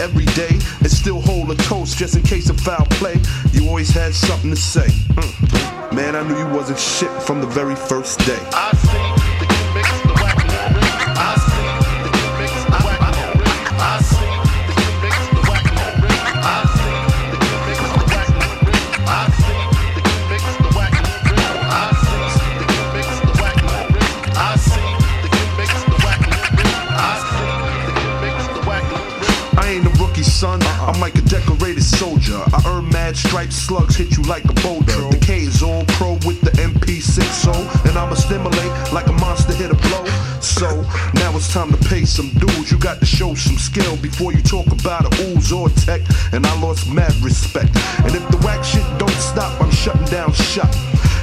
every day, and still hold a toast just in case of foul play. You always had something to say. Mm. Man, I knew you wasn't shit from the very first day. I see. Stripes, slugs hit you like a boulder. The K is all pro with the MP60, and I'ma stimulate like a monster hit a blow. So now it's time to pay some dues. You got to show some skill before you talk about a ooze or tech. And I lost mad respect. And if the whack shit don't stop, I'm shutting down shop.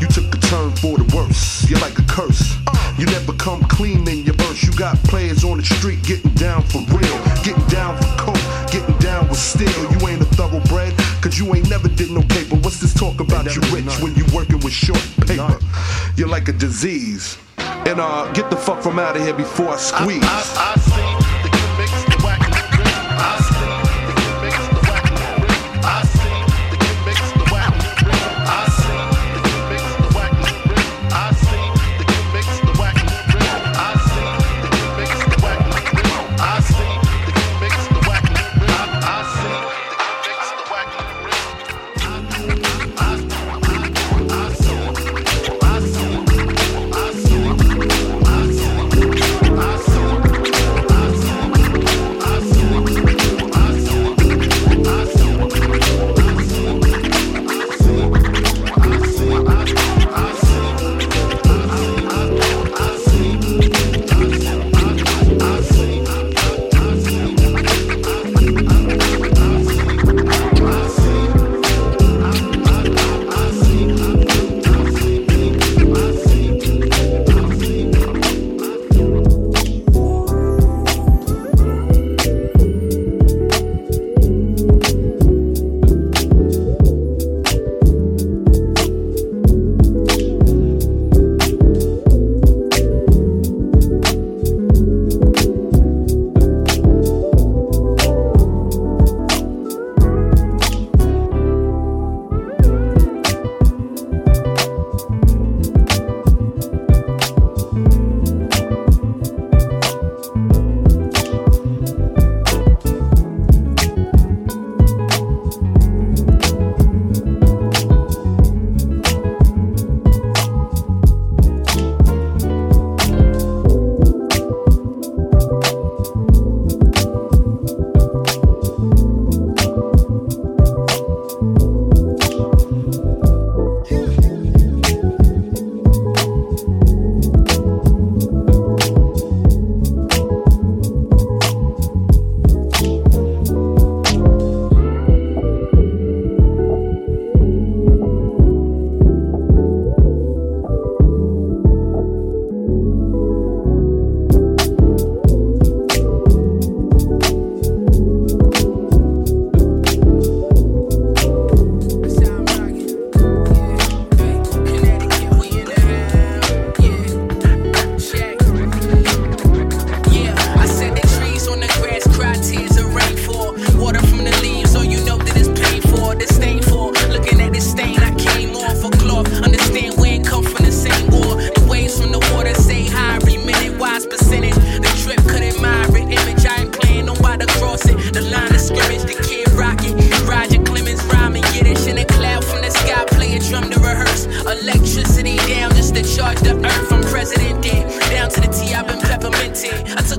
You took a turn for the worse. You're like a curse. You never come clean in your verse. You got players on the street getting down for real, getting down for coke, getting down with steel. You ain't a thoroughbred, cause you ain't never did no paper. What's this talk about you rich when you working with short paper? You're like a disease. And uh, get the fuck from out of here before I squeeze. I, I, I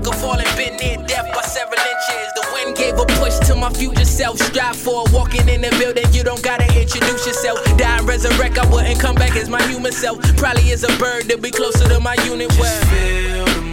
of falling, been near death by several inches. The wind gave a push to my future self. Strive for walking in the building, you don't gotta introduce yourself. Die and resurrect, I wouldn't come back as my human self. Probably as a bird to be closer to my unit. Just.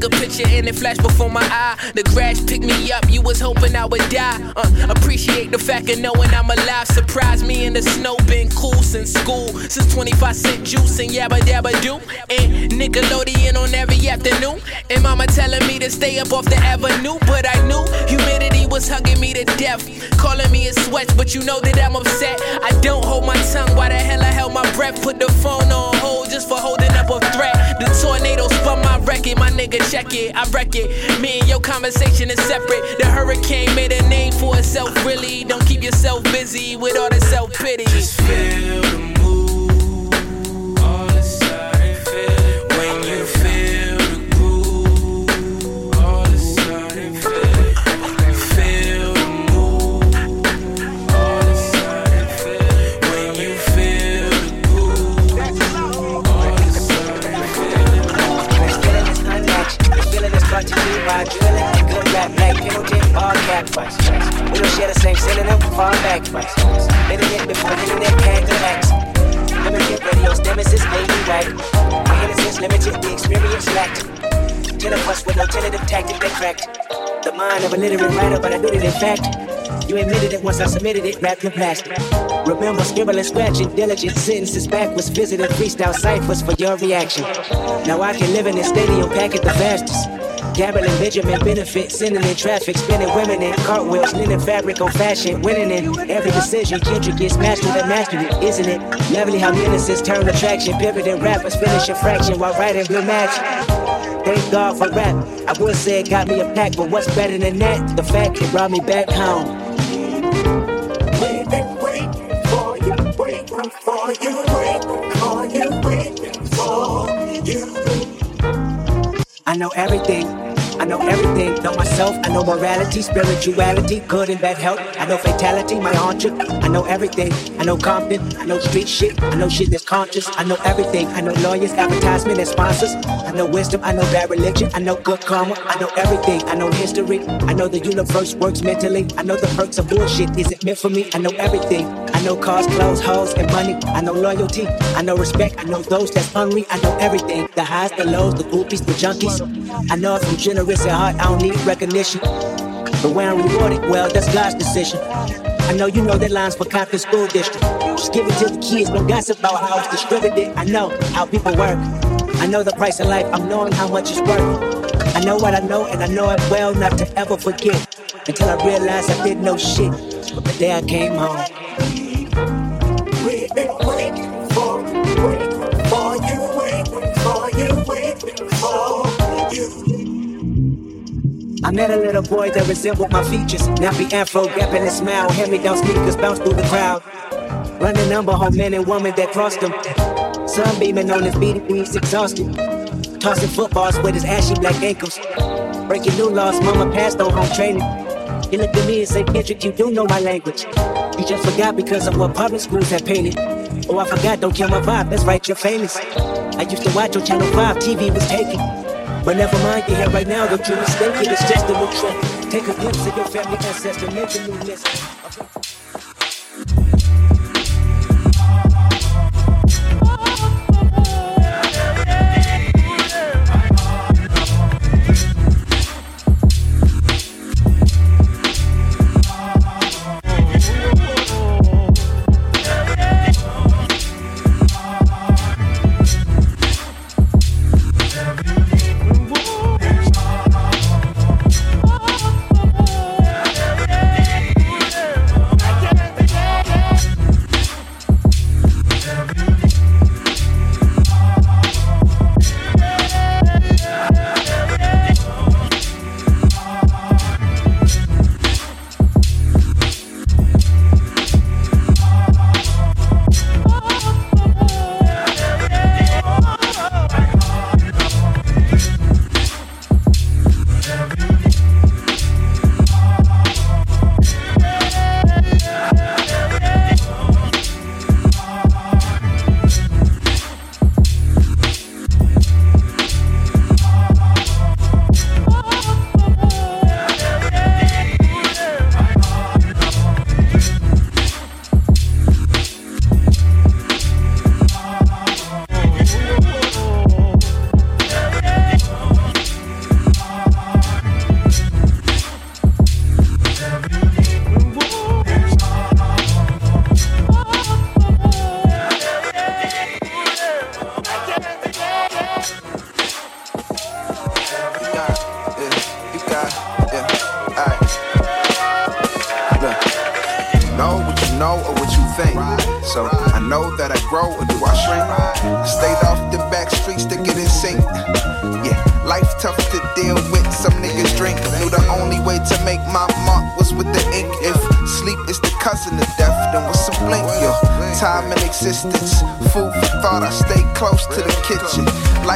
Took a picture and it flashed before my eye. The crash picked me up, you was hoping I would die. Uh, appreciate the fact of knowing I'm alive. Surprise me in the snow, been cool since school. Since 25 cent juice and yabba dabba do. And Nickelodeon on every afternoon. And mama telling me to stay up off the avenue. But I knew humidity was hugging me to death. Calling me a sweat, but you know that I'm upset. I don't hold my tongue, why the hell I held my breath? Put the phone on just for holding up a threat. The tornado spun my record, my nigga, check it. I wreck it. Me and your conversation is separate. The hurricane made a name for itself, really. Don't keep yourself busy with all the self pity. Just feel the writer, but I did it in fact. You admitted it once I submitted it, wrapped in plastic. Remember scribbling, scratching, diligent sentences backwards, visiting freestyle ciphers for your reaction. Now I can live in this stadium, pack it the fastest. Gambling, Benjamin benefit, sending in traffic, spinning women in cartwheels, linen fabric on fashion, winning in every decision. Kendrick gets mastered and mastered it, isn't it? Lovely how innocence turn attraction, pivoting rappers, finishing fraction while writing real magic. Thank God for rap. I would say it got me a pack, but what's better than that? The fact it brought me back home. We've been waiting for you, waiting for you, waiting for you, waiting for you. I know everything know everything, know myself, I know morality, spirituality, good and bad health. I know fatality, my hauncher. I know everything. I know Compton, I know street shit, I know shit that's conscious. I know everything. I know lawyers, advertisement, and sponsors. I know wisdom, I know bad religion, I know good karma. I know everything. I know history. I know the universe works mentally. I know the perks of bullshit isn't meant for me. I know everything. I know cars, clothes, hoes, and money. I know loyalty. I know respect. I know those that's hungry. I know everything. The highs, the lows, the groupies, the junkies. I know if I'm generous at heart, I don't need recognition. But when I'm rewarded, well, that's God's decision. I know you know that lines for Compton School District. Just give it to the kids, don't gossip about how it's distributed. I know how people work. I know the price of life, I'm knowing how much it's worth. I know what I know, and I know it well not to ever forget. Until I realized I didn't know shit. But the day I came home. I met a little boy that resembled my features. Now Nappy afro, gapping and smile. Hand me down sneakers, bounce through the crowd. Running number home men and women that crossed him. Sunbeaming on his BDBs, exhausted. Tossing footballs with his ashy black ankles. Breaking new laws, mama passed on home training. He looked at me and said, Kendrick, you do know my language. You just forgot because of what public schools have painted. Oh, I forgot, don't kill my vibe, that's right, you're famous. I used to watch on Channel 5, TV was taken. But never mind, you're here right now, don't you mistake it, it's just a new trend. Take a glimpse of your family ancestor, make a new list.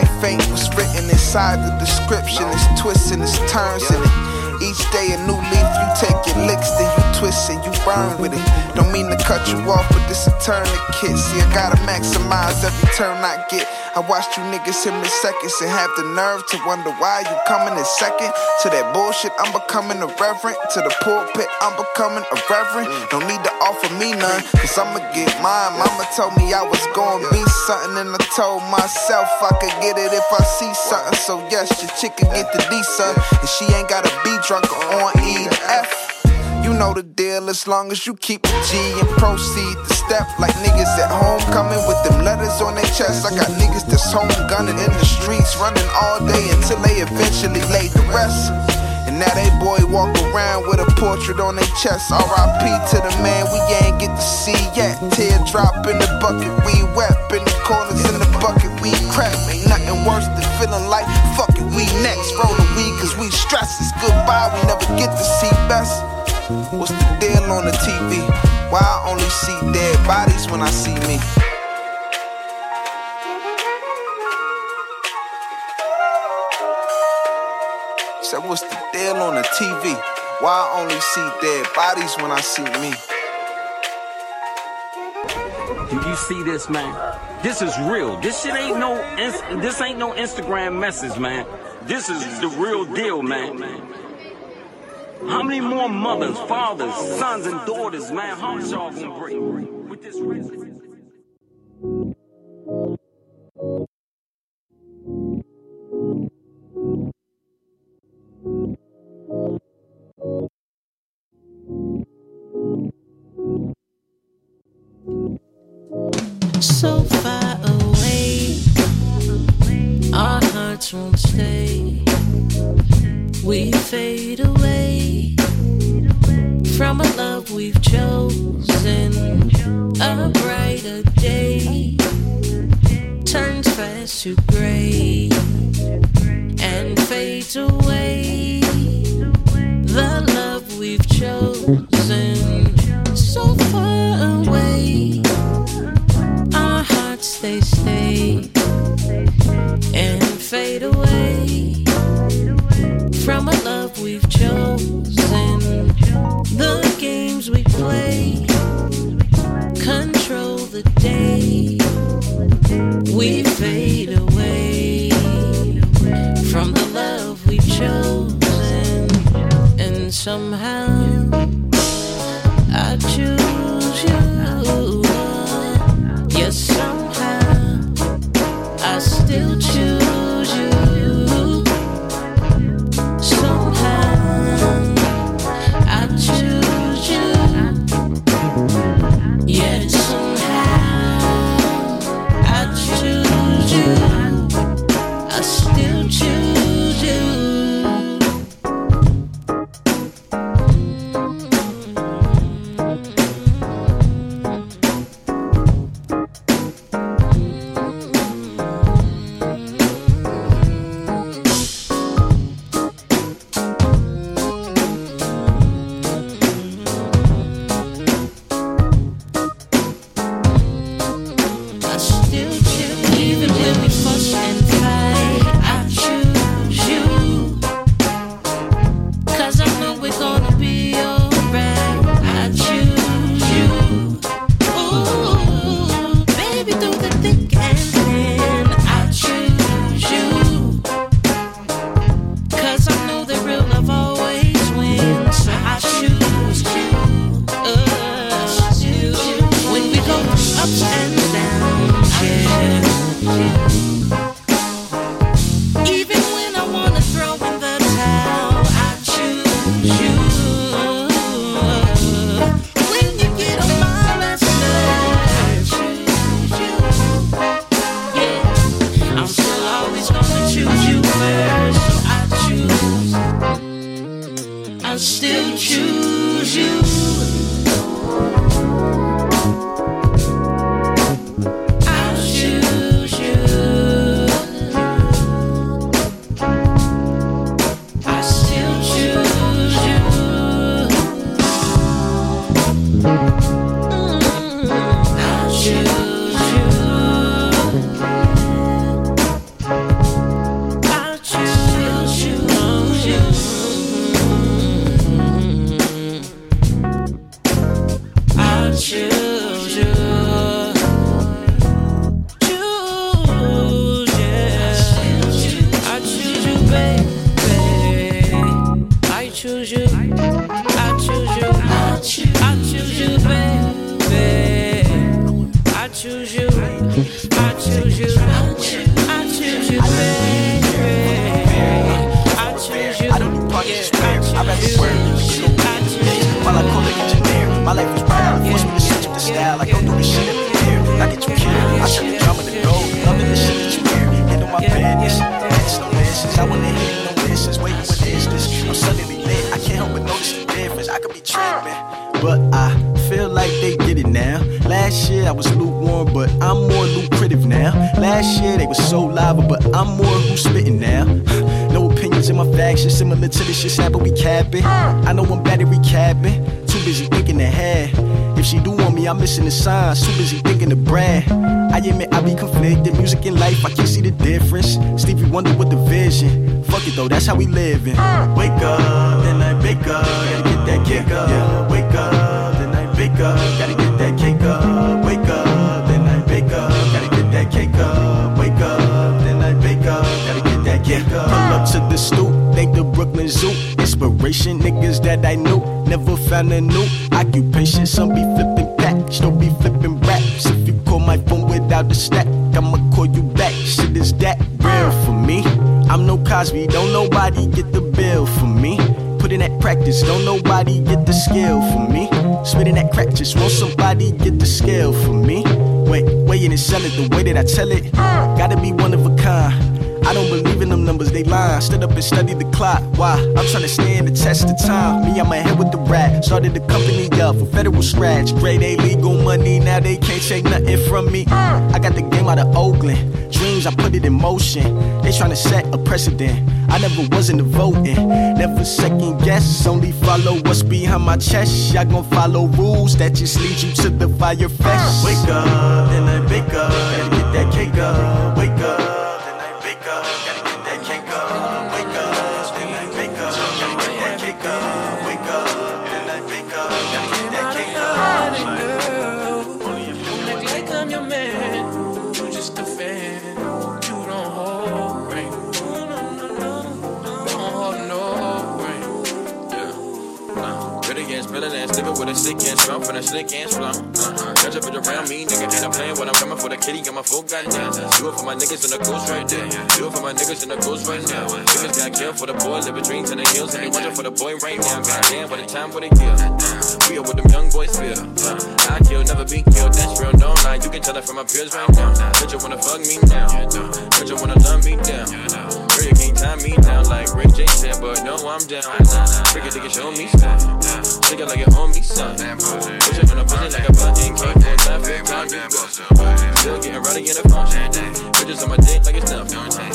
Life ain't what's written inside the description. It's twists and it's turns in it. Each day a new leaf, you take your licks, then you twist and you burn with it. Don't mean to cut you off, but this a turn tourniquet. See, I gotta maximize every turn I get. I watched you niggas hit me seconds and have the nerve to wonder why you coming in second. To that bullshit, I'm becoming a reverend. To the pulpit, I'm becoming a reverend. Don't need to offer me none, cause I'ma get mine. Mama told me I was gonna be something, and I told myself I could get it if I see something. So, yes, your chick can get the D, son. And she ain't gotta be drunk or on E F. You know the deal as long as you keep the G and proceed to step like niggas at home coming with them letters on their chest. I got niggas that's home gunning in the streets, running all day until they eventually lay the rest. And now they boy walk around with a portrait on their chest. RIP to the man we ain't get to see yet. Teardrop in the bucket, we wet. In the corners in the bucket, we crap. Ain't nothing worse than feeling like fuck it, we next. Roll the weed cause we stress. It's goodbye, we never get to see best. What's the deal on the TV? Why I only see dead bodies when I see me? Said, what's the deal on the TV? Why I only see dead bodies when I see me? Do you see this, man? This is real. This shit ain't no. This ain't no Instagram message, man. This is the real deal, man. How many more mothers, fathers, sons, and daughters, man, hearts y'all gonna break with this from a love we've chosen. A brighter day turns fast to gray and somehow I choose you. Yes, somehow Similar to the shit but we capping. I know I'm bad at recapping. Too busy thinking ahead. If she do want me, I'm missing the signs. Too busy thinking to brag. I admit I be conflicted. Music and life, I can't see the difference. Stevie Wonder with the vision. Fuck it though, that's how we living. Wake up, then I wake up. Gotta get that kick up. Zoo. Inspiration niggas that I knew. Never found a new occupation. Some be flipping packs, don't be flipping raps. If you call my phone without the stack, I'ma call you back. Shit is that real for me? I'm no Cosby, don't nobody get the bill for me. Put in that practice, don't nobody get the skill for me. Spitting that crack, just want somebody get the scale for me. Wait, weighing and sell it the way that I tell it. Gotta be one of a kind. I don't believe them numbers, they lie. Stood up and studied the clock. Why? I'm trying to stand the test of time. Me, I'm ahead with the rat. Started the company up for federal scratch. Grade A legal money, now they can't take nothing from me. I got the game out of Oakland. Dreams, I put it in motion. They trying to set a precedent. I never was into voting. Never second guess, only follow what's behind my chest. Y'all gon' follow rules that just lead you to the Fyre Fest. Wake up, then I wake up. Gotta get that cake up, Spilling and slipping with a sick and strong for the slick and slow. Uh-huh. Catch up with around me, nigga. And I'm playing when I'm coming for the kitty. Got my full goddamn. Do it for my niggas in the coast right there. Do it for my niggas in the coast right now. Niggas got killed for the boy, living dreams in the hills. And they watching for the boy right now. Goddamn, what a time, what a year. We are what them young boys feel. I kill, never be killed. That's real, no lie. You can tell it from my peers right now. Bitch, you wanna fuck me now. Bitch, you wanna love me down. Tie me down like Rick J said, but no, I'm down. Figure they can show me stuff. It like it on me, son. Push it on a pussy like a button. Can't pull time for time. You go. Still getting rowdy in the function. Bitches on my dick like it's nothing.